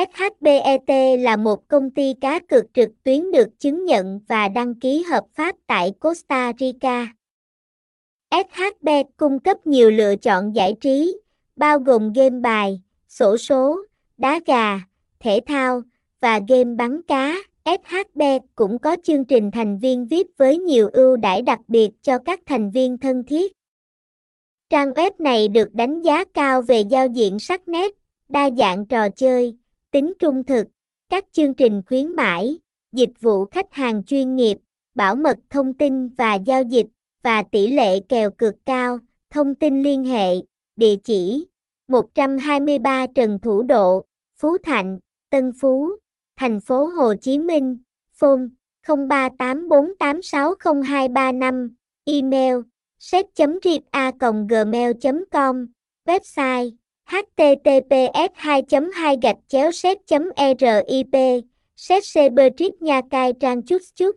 SHBET là một công ty cá cược trực tuyến được chứng nhận và đăng ký hợp pháp tại Costa Rica. SHBet cung cấp nhiều lựa chọn giải trí, bao gồm game bài, sổ số, đá gà, thể thao và game bắn cá. SHBet cũng có chương trình thành viên VIP với nhiều ưu đãi đặc biệt cho các thành viên thân thiết. Trang web này được đánh giá cao về giao diện sắc nét, đa dạng trò chơi, tính trung thực, các chương trình khuyến mãi, dịch vụ khách hàng chuyên nghiệp, bảo mật thông tin và giao dịch, và tỷ lệ kèo cược cao. Thông tin liên hệ, địa chỉ 123 Trần Thủ Độ, Phú Thạnh, Tân Phú, thành phố Hồ Chí Minh, phone 0384860235, email sét.ripa.gmail.com, website https 2 2 gạch chéo set rip sét nha cai trang chút chút.